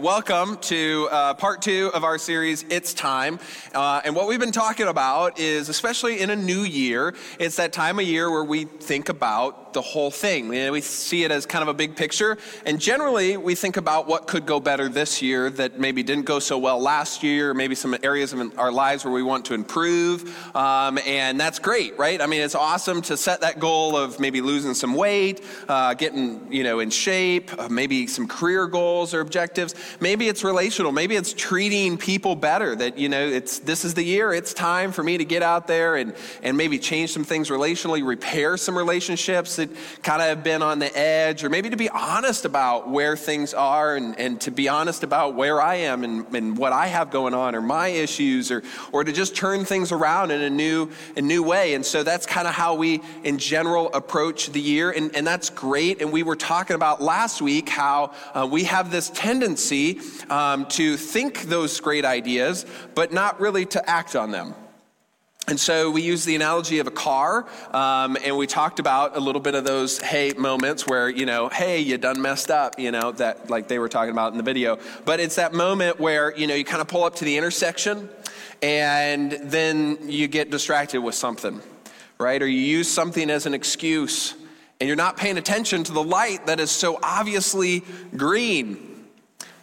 welcome to uh, part two of our series, It's Time. Uh, and what we've been talking about is, especially in a new year, it's that time of year where we think about the whole thing. we see it as kind of a big picture. And generally, we think about what could go better this year that maybe didn't go so well last year, maybe some areas of our lives where we want to improve. Um, and that's great, right? I mean, it's awesome to set that goal of maybe losing some weight, uh, getting, you know, in shape, uh, maybe some career goals or objectives. Maybe it's relational. Maybe it's treating people better that, you know, it's, this is the year. It's time for me to get out there and, and maybe change some things relationally, repair some relationships that kind of have been on the edge, or maybe to be honest about where things are and, and to be honest about where I am and, and what I have going on or my issues or, or to just turn things around in a new, a new way. And so that's kind of how we, in general, approach the year. And, and that's great. And we were talking about last week how uh, we have this tendency um, to think those great ideas, but not really to act on them. And so we used the analogy of a car, um, and we talked about a little bit of those hey moments where, you know, hey, you done messed up, you know, that like they were talking about in the video. But it's that moment where, you know, you kind of pull up to the intersection and then you get distracted with something, right? Or you use something as an excuse and you're not paying attention to the light that is so obviously green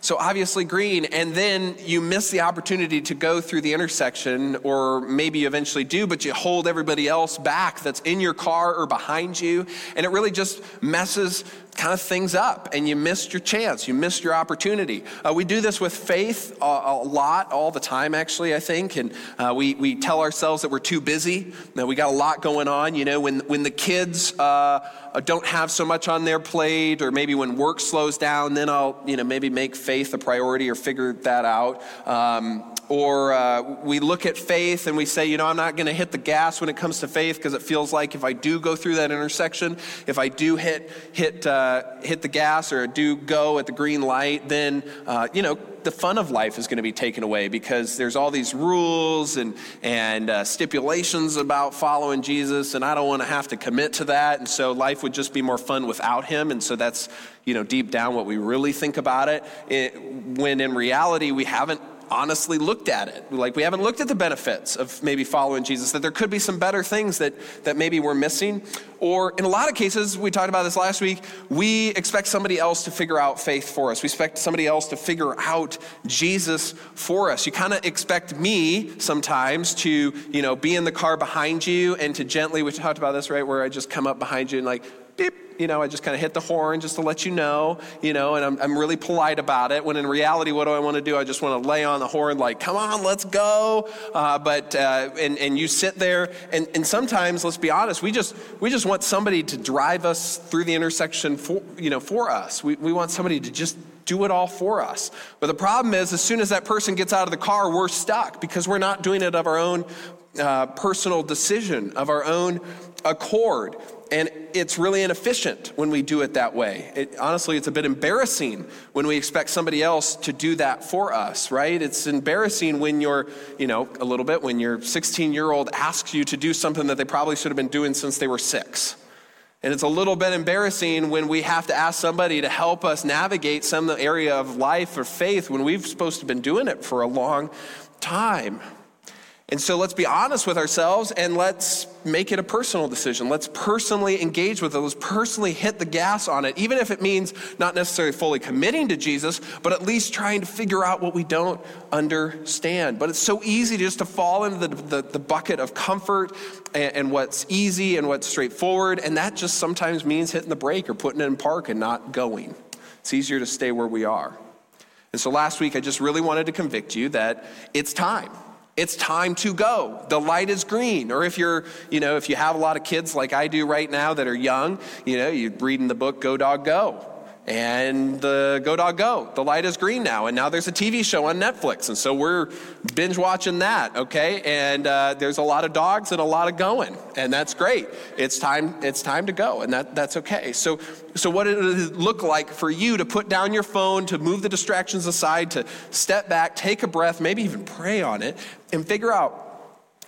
so obviously green, and then you miss the opportunity to go through the intersection, or maybe you eventually do, but you hold everybody else back that's in your car or behind you, and it really just messes kind of things up and you missed your chance. You missed your opportunity. Uh, we do this with faith a, a, lot, all the time, actually, I think. And uh, we, we tell ourselves that we're too busy, that we got a lot going on. You know, when, when the kids uh, don't have so much on their plate, or maybe when work slows down, then I'll, you know, maybe make faith a priority or figure that out. Um, or uh, we look at faith and we say, you know, I'm not going to hit the gas when it comes to faith because it feels like if I do go through that intersection, if I do hit hit uh, hit the gas or do go at the green light, then uh, you know the fun of life is going to be taken away because there's all these rules and and uh, stipulations about following Jesus, and I don't want to have to commit to that, and so life would just be more fun without Him, and so that's you know deep down what we really think about it. it when in reality we haven't honestly looked at it. Like we haven't looked at the benefits of maybe following Jesus, that there could be some better things that, that maybe we're missing. Or in a lot of cases, we talked about this last week, we expect somebody else to figure out faith for us. We expect somebody else to figure out Jesus for us. You kind of expect me sometimes to, you know, be in the car behind you and to gently, we talked about this, right, where I just come up behind you and like, you know, I just kind of hit the horn just to let you know, you know, and I'm, I'm really polite about it. When in reality, what do I want to do? I just want to lay on the horn, like, come on, let's go. Uh, but, uh, and, and you sit there, and, and sometimes, let's be honest, we just, we just want somebody to drive us through the intersection for, you know, for us. We, we want somebody to just do it all for us. But the problem is, as soon as that person gets out of the car, we're stuck because we're not doing it of our own uh, personal decision, of our own accord. And it's really inefficient when we do it that way. It, honestly, it's a bit embarrassing when we expect somebody else to do that for us, right? It's embarrassing when you're, you know, a little bit, when your 16 year old asks you to do something that they probably should have been doing since they were six. And it's a little bit embarrassing when we have to ask somebody to help us navigate some area of life or faith when we've supposed to have been doing it for a long time. And so let's be honest with ourselves and let's make it a personal decision. Let's personally engage with it. Let's personally hit the gas on it, even if it means not necessarily fully committing to Jesus, but at least trying to figure out what we don't understand. But it's so easy just to fall into the, the, the bucket of comfort and, and what's easy and what's straightforward. And that just sometimes means hitting the brake or putting it in park and not going. It's easier to stay where we are. And so last week, I just really wanted to convict you that it's time it's time to go. The light is green. Or if you're, you know, if you have a lot of kids like I do right now that are young, you know, you're reading the book Go Dog Go. And the Go Dog Go, the light is green now. And now there's a TV show on Netflix. And so we're binge watching that, okay? And uh, there's a lot of dogs and a lot of going. And that's great. It's time, it's time to go. And that, that's okay. So, so what did it look like for you to put down your phone, to move the distractions aside, to step back, take a breath, maybe even pray on it, and figure out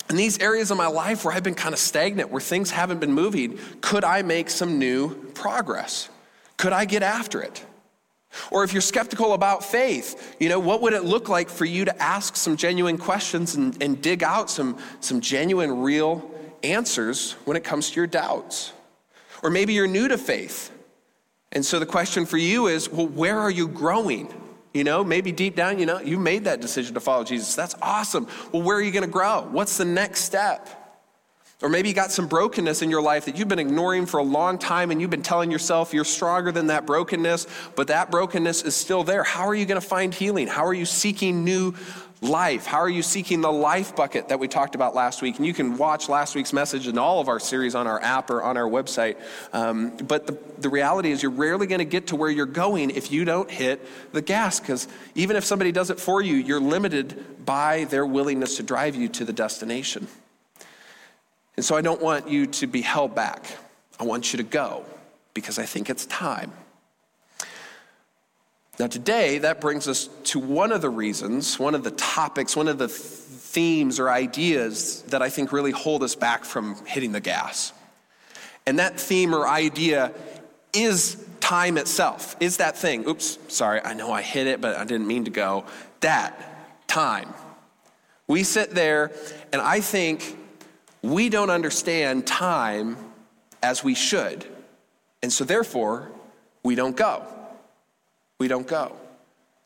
in these areas of my life where I've been kind of stagnant, where things haven't been moving, could I make some new progress? Could I get after it? Or if you're skeptical about faith, you know, what would it look like for you to ask some genuine questions and, and dig out some, some genuine, real answers when it comes to your doubts? Or maybe you're new to faith. And so the question for you is well, where are you growing? You know, maybe deep down, you know, you made that decision to follow Jesus. That's awesome. Well, where are you going to grow? What's the next step? Or maybe you got some brokenness in your life that you've been ignoring for a long time and you've been telling yourself you're stronger than that brokenness, but that brokenness is still there. How are you going to find healing? How are you seeking new life? How are you seeking the life bucket that we talked about last week? And you can watch last week's message and all of our series on our app or on our website. Um, but the, the reality is, you're rarely going to get to where you're going if you don't hit the gas, because even if somebody does it for you, you're limited by their willingness to drive you to the destination. And so I don't want you to be held back. I want you to go because I think it's time. Now, today, that brings us to one of the reasons, one of the topics, one of the themes or ideas that I think really hold us back from hitting the gas. And that theme or idea is time itself, is that thing. Oops, sorry, I know I hit it, but I didn't mean to go. That, time. We sit there, and I think we don't understand time as we should. And so, therefore, we don't go. We don't go.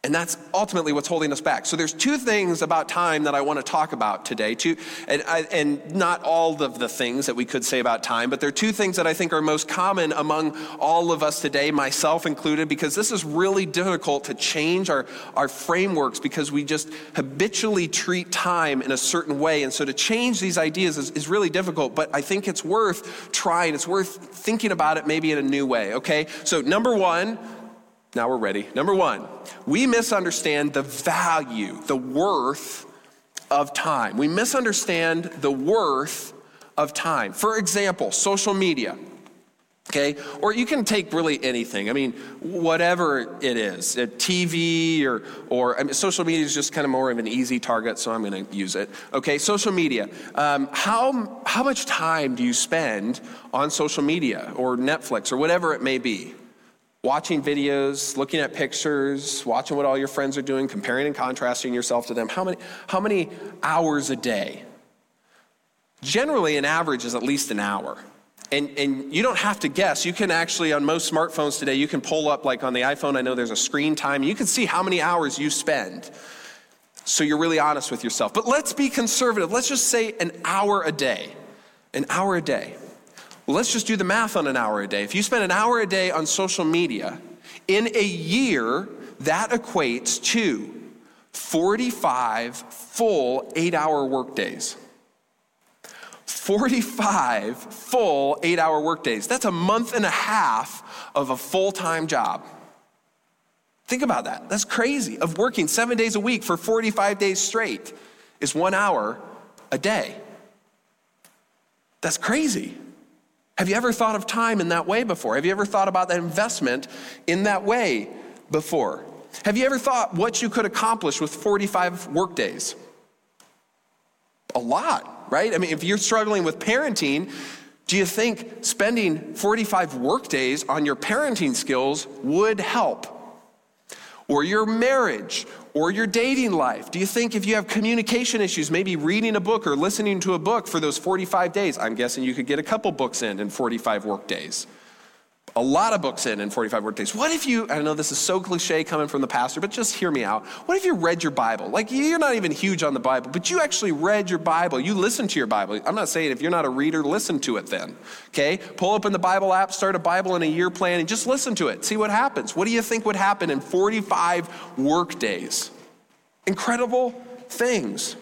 And that's ultimately what's holding us back. So there's two things about time that I want to talk about today. Two, and, and not all of the things that we could say about time, but there are two things that I think are most common among all of us today, myself included, because this is really difficult to change our, our frameworks because we just habitually treat time in a certain way. And so to change these ideas is, is really difficult, but I think it's worth trying. It's worth thinking about it maybe in a new way, okay? So number one, now we're ready. Number one, we misunderstand the value, the worth of time. We misunderstand the worth of time. For example, social media. Okay, or you can take really anything. I mean, whatever it is, TV or or I mean, social media is just kind of more of an easy target, so I'm going to use it. Okay, social media. Um, how how much time do you spend on social media or Netflix or whatever it may be? Watching videos, looking at pictures, watching what all your friends are doing, comparing and contrasting yourself to them. How many, how many hours a day? Generally, an average is at least an hour. And, and you don't have to guess. You can actually, on most smartphones today, you can pull up, like on the iPhone, I know there's a screen time. You can see how many hours you spend. So you're really honest with yourself. But let's be conservative. Let's just say an hour a day. An hour a day. Well, let's just do the math on an hour a day. If you spend an hour a day on social media, in a year, that equates to 45 full eight hour workdays. 45 full eight hour workdays. That's a month and a half of a full time job. Think about that. That's crazy. Of working seven days a week for 45 days straight is one hour a day. That's crazy. Have you ever thought of time in that way before? Have you ever thought about that investment in that way before? Have you ever thought what you could accomplish with 45 workdays? A lot, right? I mean, if you're struggling with parenting, do you think spending 45 workdays on your parenting skills would help? Or your marriage, or your dating life? Do you think if you have communication issues, maybe reading a book or listening to a book for those 45 days, I'm guessing you could get a couple books in in 45 work days a lot of books in in 45 work days. What if you, I know this is so cliche coming from the pastor, but just hear me out. What if you read your Bible? Like, you're not even huge on the Bible, but you actually read your Bible. You listen to your Bible. I'm not saying if you're not a reader, listen to it then. Okay? Pull up in the Bible app, start a Bible in a year plan, and just listen to it. See what happens. What do you think would happen in 45 work days? Incredible things.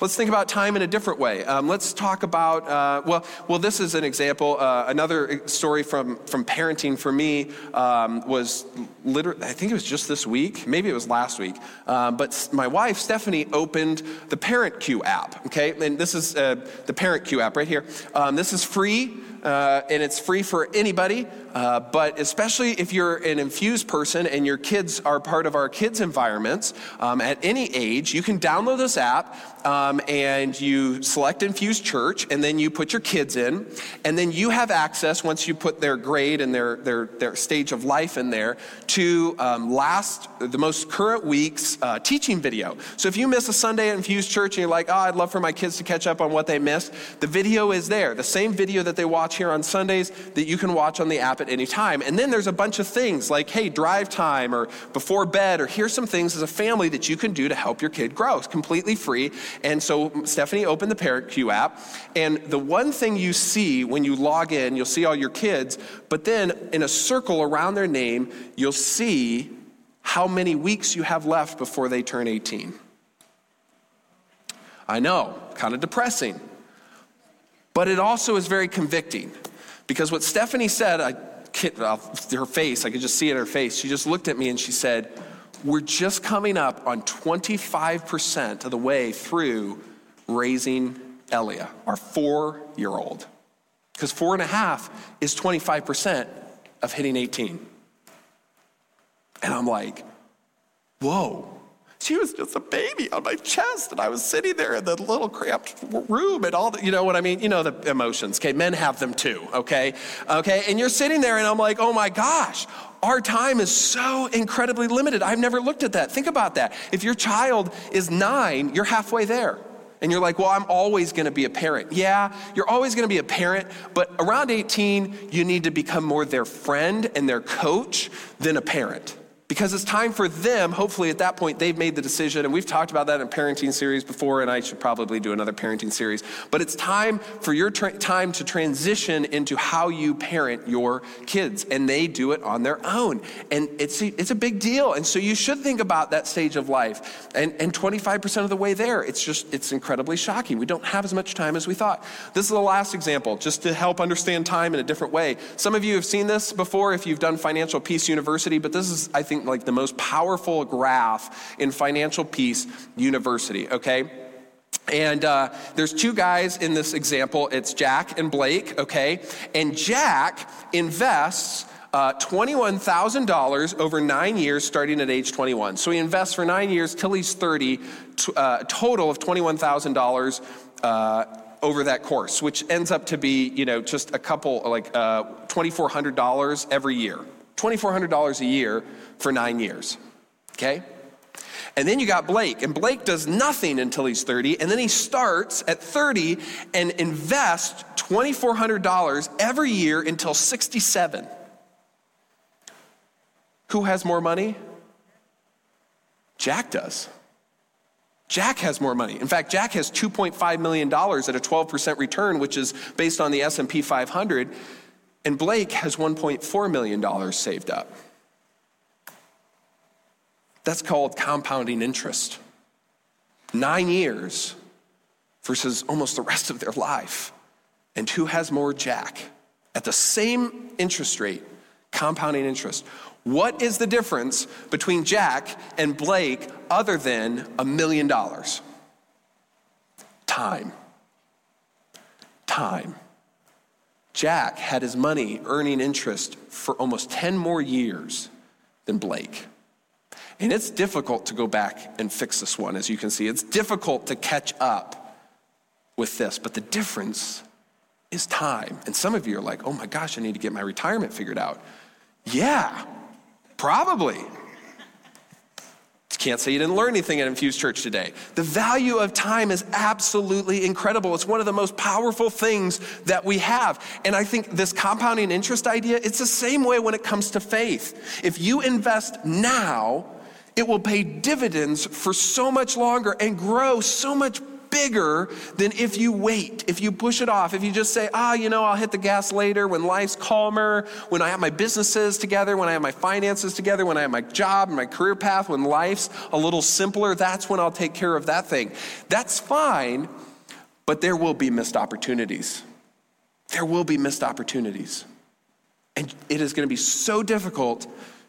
Let's think about time in a different way. Um, let's talk about, uh, well, well, this is an example. Uh, another story from, from parenting for me um, was literally, I think it was just this week, maybe it was last week. Um, but my wife, Stephanie, opened the Parent Cue app, okay? And this is uh, the Parent Cue app right here. Um, this is free. Uh, and it's free for anybody. Uh, but especially if you're an infused person and your kids are part of our kids' environments um, at any age, you can download this app um, and you select Infused Church, and then you put your kids in, and then you have access once you put their grade and their their, their stage of life in there to um, last the most current week's uh, teaching video. So if you miss a Sunday at Infused Church and you're like, oh, I'd love for my kids to catch up on what they missed, the video is there. The same video that they watch here on Sundays that you can watch on the app at any time. And then there's a bunch of things like, hey, drive time or before bed, or here's some things as a family that you can do to help your kid grow. It's completely free. And so Stephanie opened the ParentCue app, and the one thing you see when you log in, you'll see all your kids, but then in a circle around their name, you'll see how many weeks you have left before they turn 18. I know, kind of depressing. But it also is very convicting because what Stephanie said, I, uh, her face, I could just see it in her face. She just looked at me and she said, We're just coming up on 25% of the way through raising Elia, our four year old. Because four and a half is 25% of hitting 18. And I'm like, whoa. She was just a baby on my chest, and I was sitting there in the little cramped room, and all the, you know what I mean? You know the emotions, okay? Men have them too, okay? Okay, and you're sitting there, and I'm like, oh my gosh, our time is so incredibly limited. I've never looked at that. Think about that. If your child is nine, you're halfway there. And you're like, well, I'm always going to be a parent. Yeah, you're always going to be a parent, but around 18, you need to become more their friend and their coach than a parent because it's time for them hopefully at that point they've made the decision and we've talked about that in parenting series before and i should probably do another parenting series. But it's time for your tra- time to transition into how you parent your kids and they do it on their own. And it's a, it's a big deal and so you should think about that stage of life. And, and 25% of the way there it's just it's incredibly shocking. We don't have as much time as we thought. This is the last example just to help understand time in a different way. Some of you have seen this before if you've done financial peace university but this is i think think like the most powerful graph in Financial Peace University, okay? And uh, there's two guys in this example. It's Jack and Blake, okay? And Jack invests uh, $21,000 over nine years starting at age 21. So he invests for nine years till he's 30, t- uh, total of $21,000 uh, over that course, which ends up to be, you know, just a couple, like uh, $2,400 every year. $2,400 a year for nine years. Okay? And then you got Blake, and Blake does nothing until he's 30, and then he starts at 30 and invests $2,400 every year until 67. Who has more money? Jack does. Jack has more money. In fact, Jack has $2.5 million at a 12% return, which is based on the S&P 500, and Blake has $1.4 million saved up. That's called compounding interest. Nine years versus almost the rest of their life. And who has more jack? At the same interest rate, compounding interest. What is the difference between Jack and Blake other than a million dollars? Time. Time. Jack had his money earning interest for almost 10 more years than Blake. And it's difficult to go back and fix this one, as you can see. It's difficult to catch up with this, but the difference is time. And some of you are like, oh my gosh, I need to get my retirement figured out. Yeah, probably. Can't say you didn't learn anything at Infused Church today. The value of time is absolutely incredible. It's one of the most powerful things that we have. And I think this compounding interest idea, it's the same way when it comes to faith. If you invest now, it will pay dividends for so much longer and grow so much bigger than if you wait, if you push it off, if you just say, ah, you know, I'll hit the gas later when life's calmer, when I have my businesses together, when I have my finances together, when I have my job and my career path, when life's a little simpler, that's when I'll take care of that thing. That's fine, but there will be missed opportunities. There will be missed opportunities. And it is going to be so difficult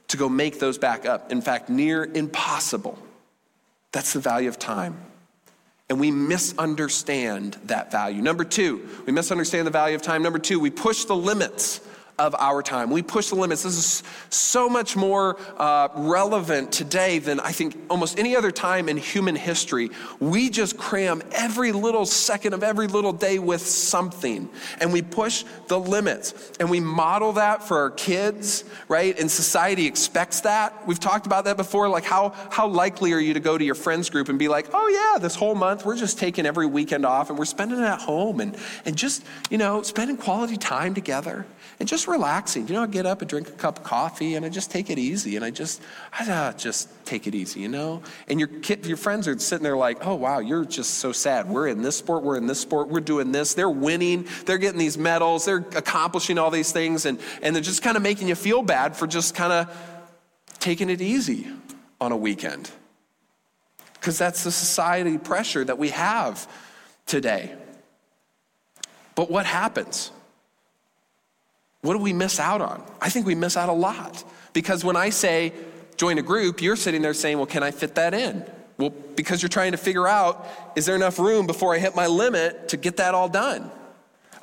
to go make those back up. In fact, near impossible. That's the value of time. And we misunderstand that value. Number two, we misunderstand the value of time. Number two, we push the limits of our time. We push the limits. This is so much more uh, relevant today than I think almost any other time in human history. We just cram every little second of every little day with something, and we push the limits, and we model that for our kids, right? And society expects that. We've talked about that before. Like, how, how likely are you to go to your friends group and be like, oh, yeah, this whole month we're just taking every weekend off and we're spending it at home and, and just, you know, spending quality time together? and just relaxing. You know, I get up and drink a cup of coffee and I just take it easy and I just, I just take it easy, you know? And your kid, your friends are sitting there like, oh, wow, you're just so sad. We're in this sport, we're in this sport, we're doing this. They're winning, they're getting these medals, they're accomplishing all these things, and, and they're just kind of making you feel bad for just kind of taking it easy on a weekend. Because that's the society pressure that we have today. But what happens? What do we miss out on? I think we miss out a lot. Because when I say join a group, you're sitting there saying, well, can I fit that in? Well, because you're trying to figure out, is there enough room before I hit my limit to get that all done?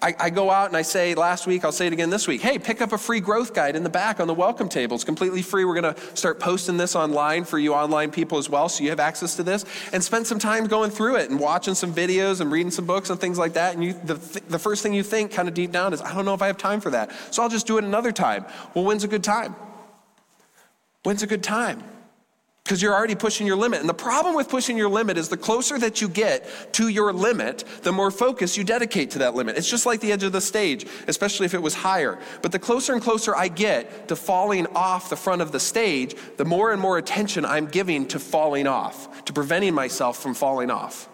I, I, go out and I say last week, I'll say it again this week. Hey, pick up a free growth guide in the back on the welcome table. It's completely free. We're going to start posting this online for you online people as well, so you have access to this. And spend some time going through it and watching some videos and reading some books and things like that. And you, the, the first thing you think, kind of deep down, is, I don't know if I have time for that. So I'll just do it another time. Well, when's a good time? When's a good time? Because you're already pushing your limit. And the problem with pushing your limit is the closer that you get to your limit, the more focus you dedicate to that limit. It's just like the edge of the stage, especially if it was higher. But the closer and closer I get to falling off the front of the stage, the more and more attention I'm giving to falling off, to preventing myself from falling off.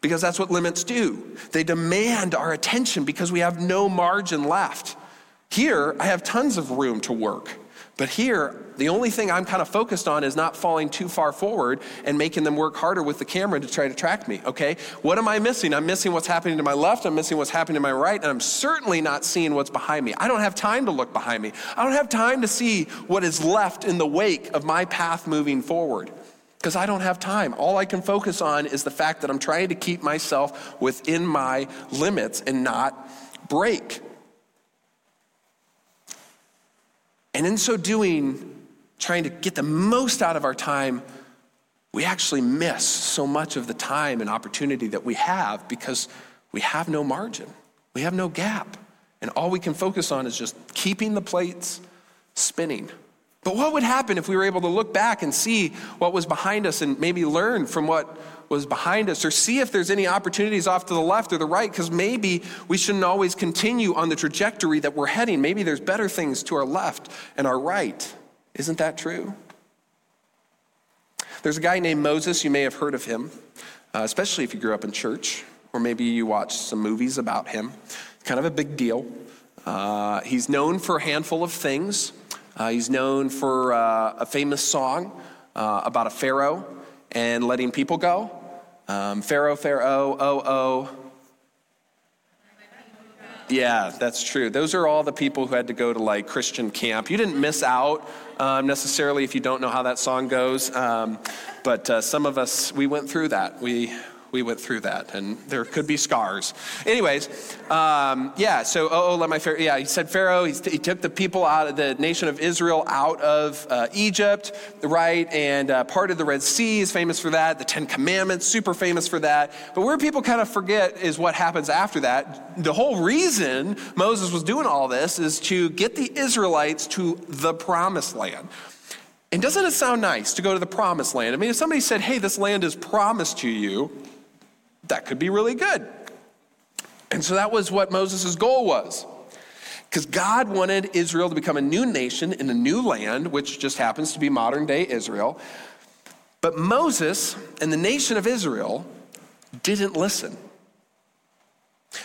Because that's what limits do. They demand our attention because we have no margin left. Here, I have tons of room to work. But here, the only thing I'm kind of focused on is not falling too far forward and making them work harder with the camera to try to track me, okay? What am I missing? I'm missing what's happening to my left, I'm missing what's happening to my right, and I'm certainly not seeing what's behind me. I don't have time to look behind me. I don't have time to see what is left in the wake of my path moving forward because I don't have time. All I can focus on is the fact that I'm trying to keep myself within my limits and not break. And in so doing, trying to get the most out of our time, we actually miss so much of the time and opportunity that we have because we have no margin, we have no gap. And all we can focus on is just keeping the plates spinning. But what would happen if we were able to look back and see what was behind us and maybe learn from what was behind us or see if there's any opportunities off to the left or the right because maybe we shouldn't always continue on the trajectory that we're heading. Maybe there's better things to our left and our right. Isn't that true? There's a guy named Moses, you may have heard of him, uh, especially if you grew up in church, or maybe you watched some movies about him. Kind of a big deal. Uh, he's known for a handful of things. Uh, he's known for uh, a famous song uh, about a pharaoh and letting people go. Um, Pharaoh, Pharaoh, oh, oh. Yeah, that's true. Those are all the people who had to go to like Christian camp. You didn't miss out um, necessarily if you don't know how that song goes, um, but uh, some of us we went through that. We we went through that, and there could be scars. Anyways, um, yeah. So, oh, oh, let my Pharaoh. Yeah, he said Pharaoh. He, he, took the people out of the nation of Israel out of uh, Egypt, right? And uh, parted the Red Sea is famous for that. The Ten Commandments, super famous for that. But where people kind of forget is what happens after that. The whole reason Moses was doing all this is to get the Israelites to the Promised Land. And doesn't it sound nice to go to the promised land? I mean, if somebody said, hey, this land is promised to you, that could be really good. And so that was what Moses' goal was. Because God wanted Israel to become a new nation in a new land, which just happens to be modern day Israel. But Moses and the nation of Israel didn't listen.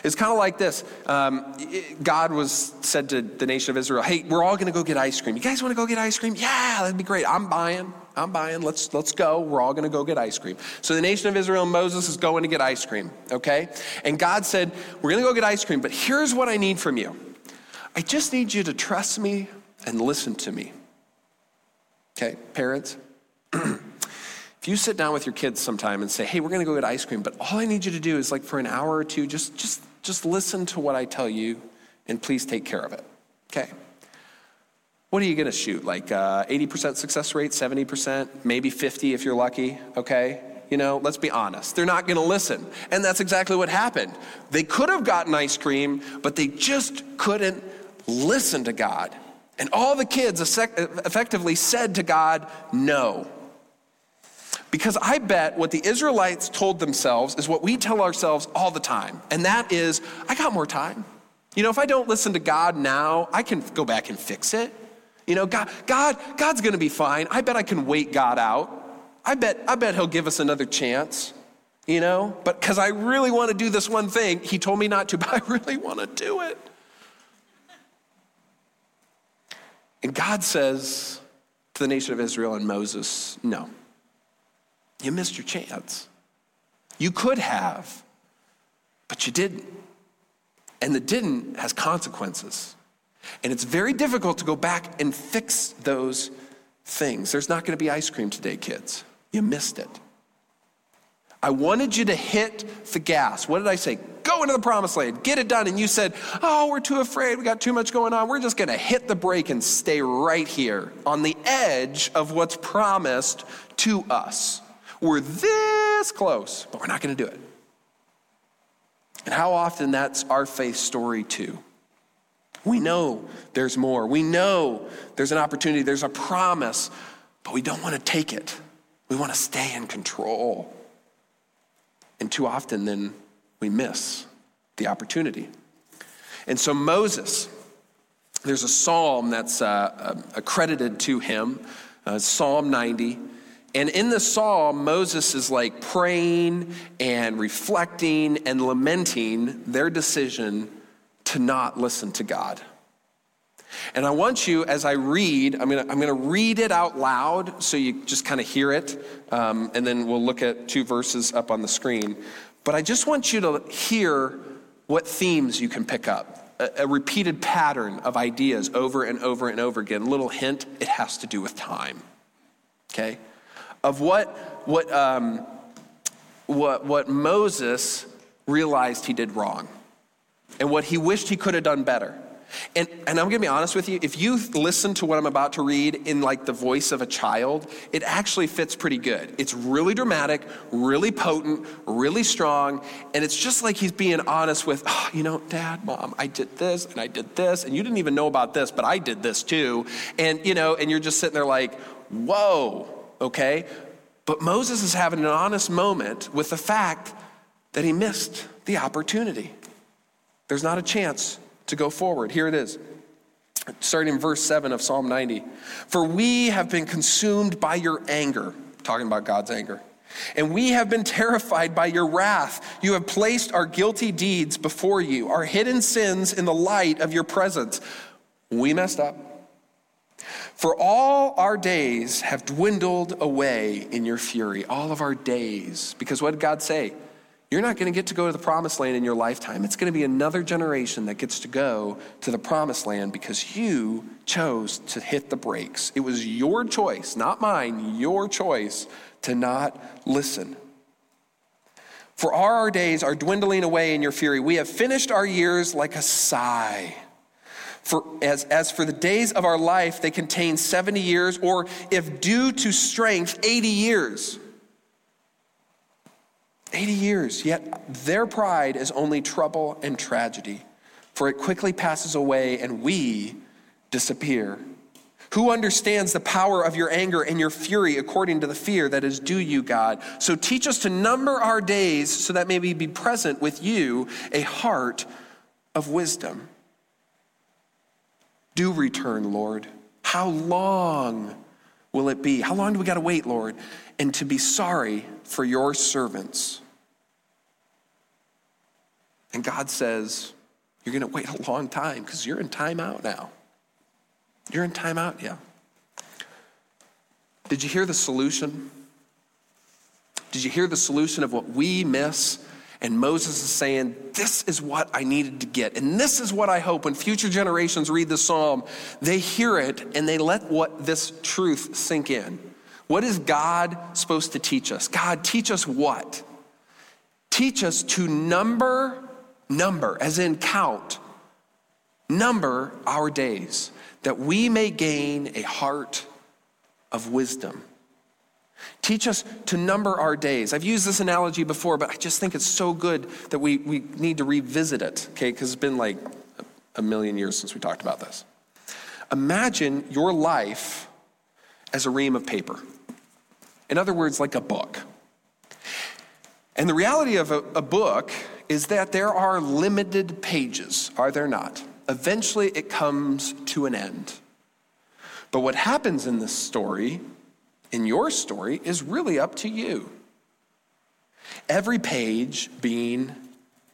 It's kind of like this. Um, God was said to the nation of Israel, "Hey, we're all going to go get ice cream. You guys want to go get ice cream? Yeah, that'd be great. I'm buying. I'm buying. Let's let's go. We're all going to go get ice cream." So the nation of Israel and Moses is going to get ice cream. Okay, and God said, "We're going to go get ice cream, but here's what I need from you. I just need you to trust me and listen to me." Okay, parents. You sit down with your kids sometime and say, hey, we're going to go get ice cream, but all I need you to do is like for an hour or two, just, just, just listen to what I tell you and please take care of it. Okay? What are you going to shoot? Like uh, 80% success rate, 70%, maybe 50 if you're lucky, okay? You know, let's be honest. They're not going to listen. And that's exactly what happened. They could have gotten ice cream, but they just couldn't listen to God. And all the kids effectively said to God, no. Because I bet what the Israelites told themselves is what we tell ourselves all the time, and that is, I got more time. You know, if I don't listen to God now, I can go back and fix it. You know, God, God, God's gonna be fine. I bet I can wait God out. I bet, I bet he'll give us another chance. You know, but because I really want to do this one thing, he told me not to, but I really want to do it. And God says to the nation of Israel and Moses, no. You missed your chance. You could have, but you didn't. And the didn't has consequences. And it's very difficult to go back and fix those things. There's not going to be ice cream today, kids. You missed it. I wanted you to hit the gas. What did I say? Go into the promised land, get it done. And you said, Oh, we're too afraid. We got too much going on. We're just going to hit the brake and stay right here on the edge of what's promised to us. We're this close, but we're not going to do it. And how often that's our faith story, too. We know there's more. We know there's an opportunity, there's a promise, but we don't want to take it. We want to stay in control. And too often, then we miss the opportunity. And so, Moses, there's a psalm that's uh, accredited to him, uh, Psalm 90. And in the psalm, Moses is like praying and reflecting and lamenting their decision to not listen to God. And I want you, as I read, I'm gonna, I'm gonna read it out loud so you just kind of hear it, um, and then we'll look at two verses up on the screen. But I just want you to hear what themes you can pick up. A, a repeated pattern of ideas over and over and over again. Little hint, it has to do with time. Okay? Of what, what, um, what, what Moses realized he did wrong and what he wished he could have done better. And, and I'm gonna be honest with you, if you listen to what I'm about to read in like the voice of a child, it actually fits pretty good. It's really dramatic, really potent, really strong, and it's just like he's being honest with, oh, you know, dad, mom, I did this and I did this, and you didn't even know about this, but I did this too. And you know, and you're just sitting there like, whoa, okay? But Moses is having an honest moment with the fact that he missed the opportunity. There's not a chance to go forward. Here it is. Starting in verse 7 of Psalm 90. For we have been consumed by your anger, talking about God's anger. And we have been terrified by your wrath. You have placed our guilty deeds before you, our hidden sins in the light of your presence. We messed up. For all our days have dwindled away in your fury, all of our days. Because what did God say? You're not going to get to go to the promised land in your lifetime. It's going to be another generation that gets to go to the promised land because you chose to hit the brakes. It was your choice, not mine, your choice to not listen. For all our days are dwindling away in your fury. We have finished our years like a sigh. For as, as for the days of our life, they contain 70 years, or if due to strength, 80 years. 80 years, yet their pride is only trouble and tragedy, for it quickly passes away and we disappear. Who understands the power of your anger and your fury according to the fear that is due you, God? So teach us to number our days so that may we be present with you, a heart of wisdom do return, Lord. How long will it be? How long do we got to wait, Lord? And to be sorry for your servants. And God says, You're going to wait a long time because you're in timeout now. You're in timeout, yeah. Did you hear the solution? Did you hear the solution of what we miss and Moses is saying, This is what I needed to get. And this is what I hope when future generations read the psalm, they hear it and they let what this truth sink in. What is God supposed to teach us? God, teach us what? Teach us to number, number, as in count, number our days, that we may gain a heart of wisdom. Teach us to number our days. I've used this analogy before, but I just think it's so good that we, we need to revisit it, okay? Because it's been like a million years since we talked about this. Imagine your life as a ream of paper. In other words, like a book. And the reality of a, a book is that there are limited pages, are there not? Eventually, it comes to an end. But what happens in this story, in your story, is really up to you. Every page being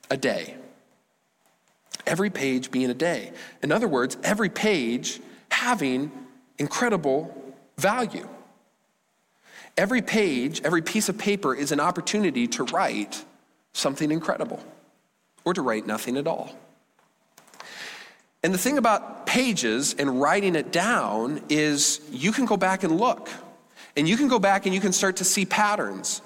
a day. Every page being a day. In other words, every page having incredible value. Every page, every piece of paper is an opportunity to write something incredible or to write nothing at all. And the thing about pages and writing it down is you can go back and look. And you can go back and you can start to see patterns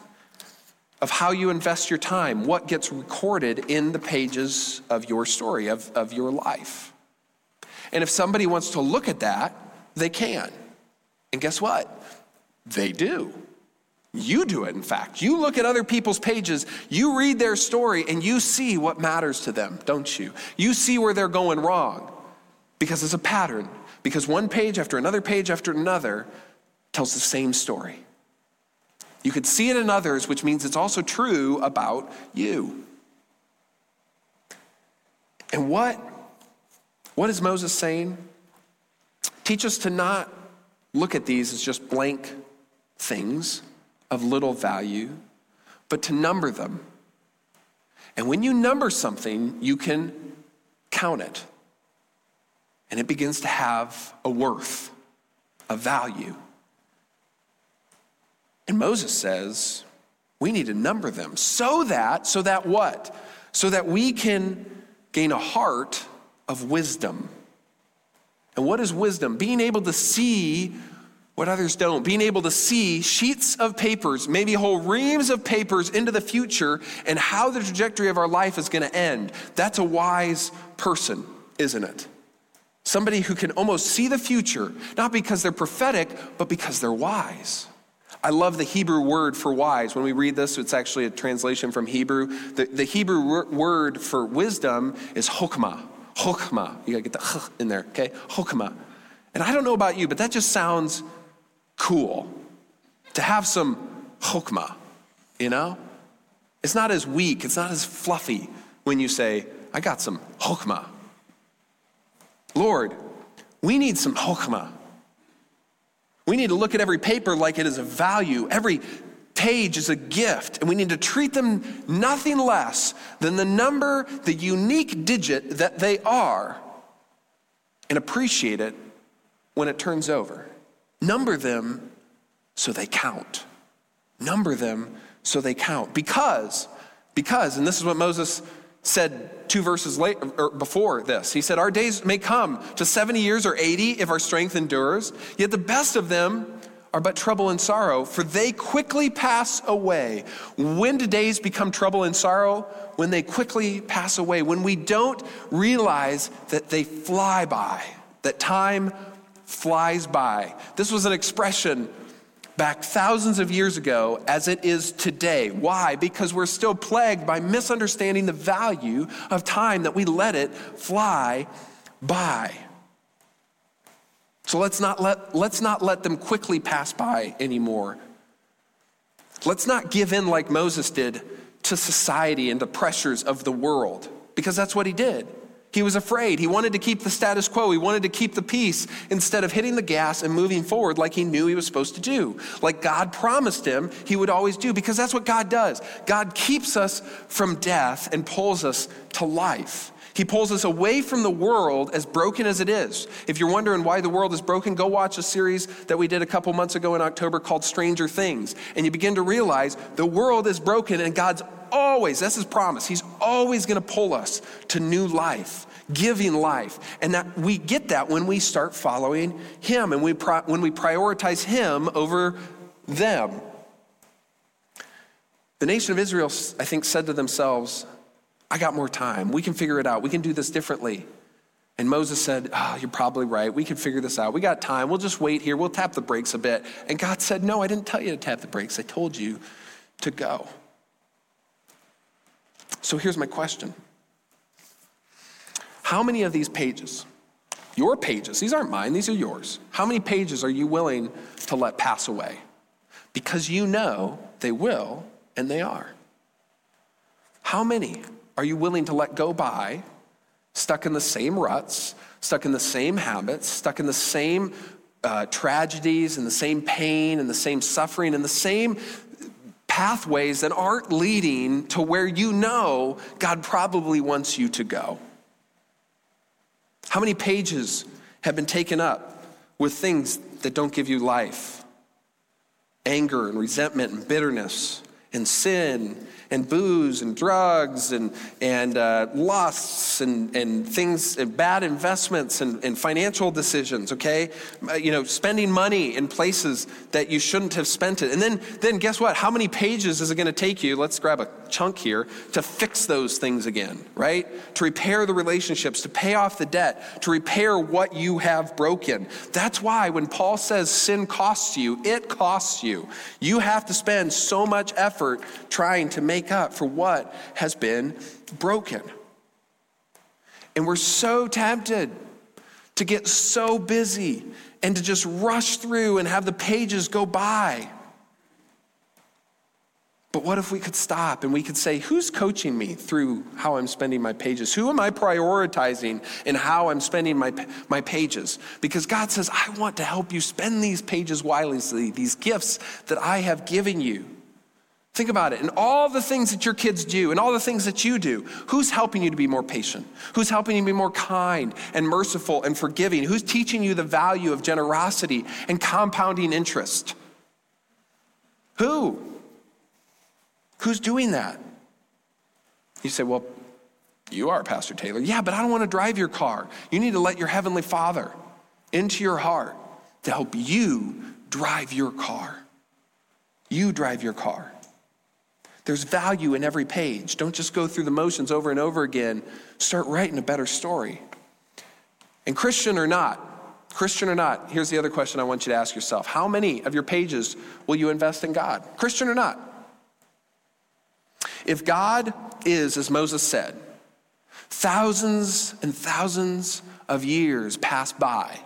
of how you invest your time, what gets recorded in the pages of your story, of, of your life. And if somebody wants to look at that, they can. And guess what? They do. You do it, in fact. You look at other people's pages, you read their story, and you see what matters to them, don't you? You see where they're going wrong because it's a pattern. Because one page after another page after another tells the same story. You could see it in others, which means it's also true about you. And what, what is Moses saying? Teach us to not look at these as just blank things of little value, but to number them. And when you number something, you can count it. And it begins to have a worth, a value. And Moses says, we need to number them so that, so that what? So that we can gain a heart of wisdom. And what is wisdom? Being able to see what others don't. Being able to see sheets of papers, maybe whole reams of papers into the future and how the trajectory of our life is going to end. That's a wise person, isn't it? Somebody who can almost see the future, not because they're prophetic, but because they're wise. I love the Hebrew word for wise. When we read this, it's actually a translation from Hebrew. The, the Hebrew word for wisdom is chokmah. Chokmah. You gotta get the ch in there, okay? Chokmah. And I don't know about you, but that just sounds cool to have some chokmah, you know? It's not as weak, it's not as fluffy when you say, I got some chokmah. Lord, we need some chokmah. We need to look at every paper like it is a value. Every page is a gift, and we need to treat them nothing less than the number, the unique digit that they are, and appreciate it when it turns over. Number them so they count. Number them so they count. Because, because, and this is what Moses said two verses late, or before this. He said, Our days may come to 70 years or 80 if our strength endures, yet the best of them are but trouble and sorrow, for they quickly pass away. When do days become trouble and sorrow? When they quickly pass away, when we don't realize that they fly by, that time flies by. This was an expression back thousands of years ago as it is today. Why? Because we're still plagued by misunderstanding the value of time that we let it fly by. So let's not let, let's not let them quickly pass by anymore. Let's not give in like Moses did to society and the pressures of the world, because that's what he did. He was afraid. He wanted to keep the status quo. He wanted to keep the peace instead of hitting the gas and moving forward like he knew he was supposed to do, like God promised him he would always do, because that's what God does. God keeps us from death and pulls us to life. He pulls us away from the world as broken as it is. If you're wondering why the world is broken, go watch a series that we did a couple months ago in October called Stranger Things. And you begin to realize the world is broken and God's always, that's his promise, he's always going to pull us to new life giving life. And that we get that when we start following Him and we when we prioritize Him over them. The nation of Israel, I think, said to themselves, I got more time. We can figure it out. We can do this differently. And Moses said, oh, You're probably right. We can figure this out. We got time. We'll just wait here. We'll tap the brakes a bit. And God said, No, I didn't tell you to tap the brakes. I told you to go. So here's my question How many of these pages, your pages, these aren't mine, these are yours, how many pages are you willing to let pass away? Because you know they will and they are. How many are you willing to let go by, stuck in the same ruts, stuck in the same habits, stuck in the same uh, tragedies and the same pain and the same suffering and the same pathways that aren't leading to where you know God probably wants you to go? How many pages have been taken up with things that don't give you life? Anger and resentment and bitterness, and sin and booze and drugs and, and uh, lusts and, and things, and bad investments and, and financial decisions, okay? Uh, you know, spending money in places that you shouldn't have spent it. And then, then guess what? How many pages is it going to take you? Let's grab a chunk here to fix those things again, right? To repair the relationships, to pay off the debt, to repair what you have broken. That's why when Paul says sin costs you, it costs you. You have to spend so much effort trying to make up for what has been broken. And we're so tempted to get so busy and to just rush through and have the pages go by. But what if we could stop and we could say, who's coaching me through how I'm spending my pages? Who am I prioritizing in how I'm spending my, my pages? Because God says, I want to help you spend these pages wisely, these gifts that I have given you. Think about it. And all the things that your kids do and all the things that you do, who's helping you to be more patient? Who's helping you to be more kind and merciful and forgiving? Who's teaching you the value of generosity and compounding interest? Who? Who's doing that? You say, Well, you are, Pastor Taylor. Yeah, but I don't want to drive your car. You need to let your Heavenly Father into your heart to help you drive your car. You drive your car. There's value in every page. Don't just go through the motions over and over again. Start writing a better story. And Christian or not, Christian or not, here's the other question I want you to ask yourself How many of your pages will you invest in God? Christian or not? If God is, as Moses said, thousands and thousands of years pass by,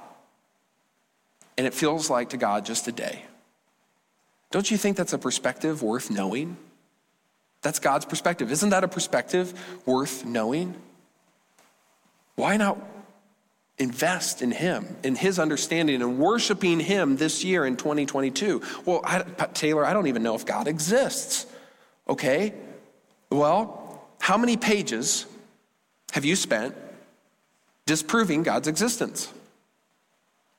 and it feels like to God just a day, don't you think that's a perspective worth knowing? That's God's perspective. Isn't that a perspective worth knowing? Why not invest in Him, in His understanding, and worshiping Him this year in 2022? Well, I, Taylor, I don't even know if God exists. Okay, well, how many pages have you spent disproving God's existence?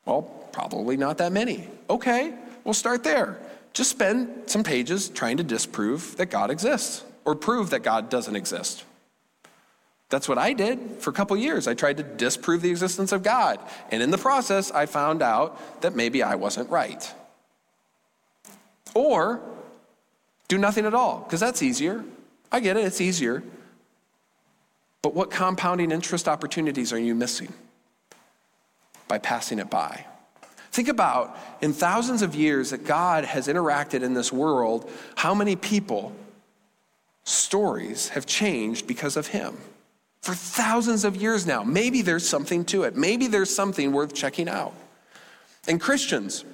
Well, probably not that many. Okay, we'll start there. Just spend some pages trying to disprove that God exists or prove that God doesn't exist. That's what I did for a couple years. I tried to disprove the existence of God. And in the process, I found out that maybe I wasn't right. Or do nothing at all, because that's easier. I get it, it's easier. But what compounding interest opportunities are you missing by passing it by? Think about in thousands of years that God has interacted in this world, how many people, stories have changed because of Him. For thousands of years now. Maybe there's something to it. Maybe there's something worth checking out. And Christians,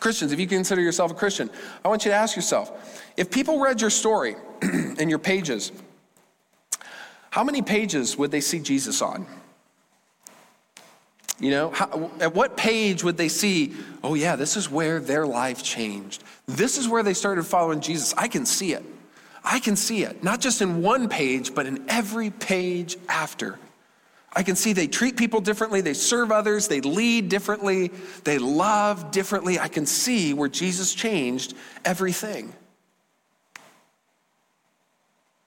Christians, if you consider yourself a Christian, I want you to ask yourself if people read your story and your pages, how many pages would they see Jesus on? You know, how, at what page would they see, oh, yeah, this is where their life changed? This is where they started following Jesus. I can see it. I can see it, not just in one page, but in every page after. I can see they treat people differently, they serve others, they lead differently, they love differently. I can see where Jesus changed everything.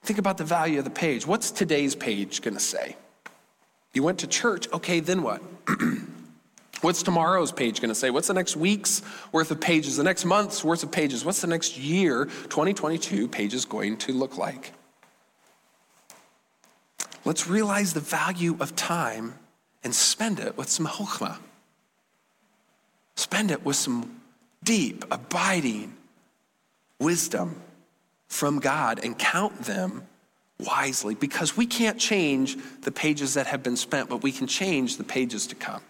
Think about the value of the page. What's today's page going to say? You went to church, okay, then what? What's tomorrow's page going to say? What's the next week's worth of pages? The next month's worth of pages? What's the next year, 2022, pages going to look like? Let's realize the value of time and spend it with some chokhmah. Spend it with some deep, abiding wisdom from God and count them wisely because we can't change the pages that have been spent, but we can change the pages to come.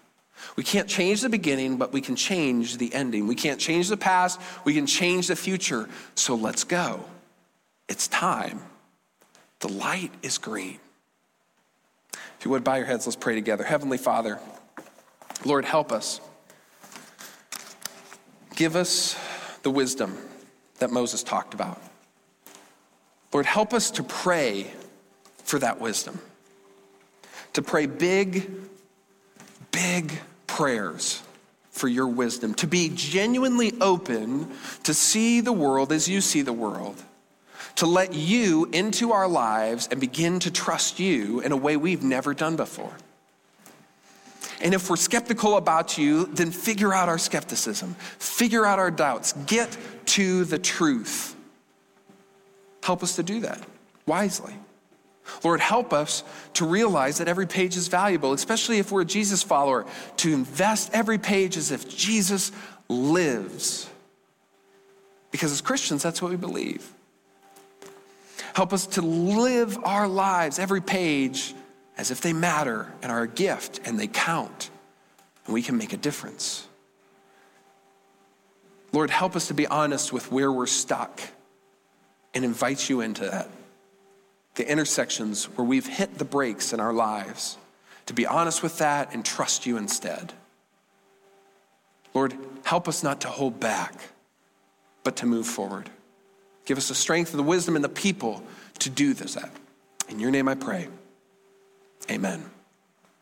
We can't change the beginning, but we can change the ending. We can't change the past, we can change the future. So let's go. It's time. The light is green. If you would bow your heads, let's pray together. Heavenly Father, Lord, help us. Give us the wisdom that Moses talked about. Lord, help us to pray for that wisdom, to pray big, big prayers for your wisdom, to be genuinely open to see the world as you see the world, to let you into our lives and begin to trust you in a way we've never done before. And if we're skeptical about you, then figure out our skepticism, figure out our doubts, get to the truth. Help us to do that wisely. Lord, help us to realize that every page is valuable, especially if we're a Jesus follower, to invest every page as if Jesus lives. Because as Christians, that's what we believe. Help us to live our lives, every page, as if they matter and are a gift and they count, and we can make a difference. Lord, help us to be honest with where we're stuck and invites you into that the intersections where we've hit the brakes in our lives, to be honest with that and trust you instead. Lord, help us not to hold back, but to move forward. Give us the strength and the wisdom and the people to do this. In your name I pray. Amen.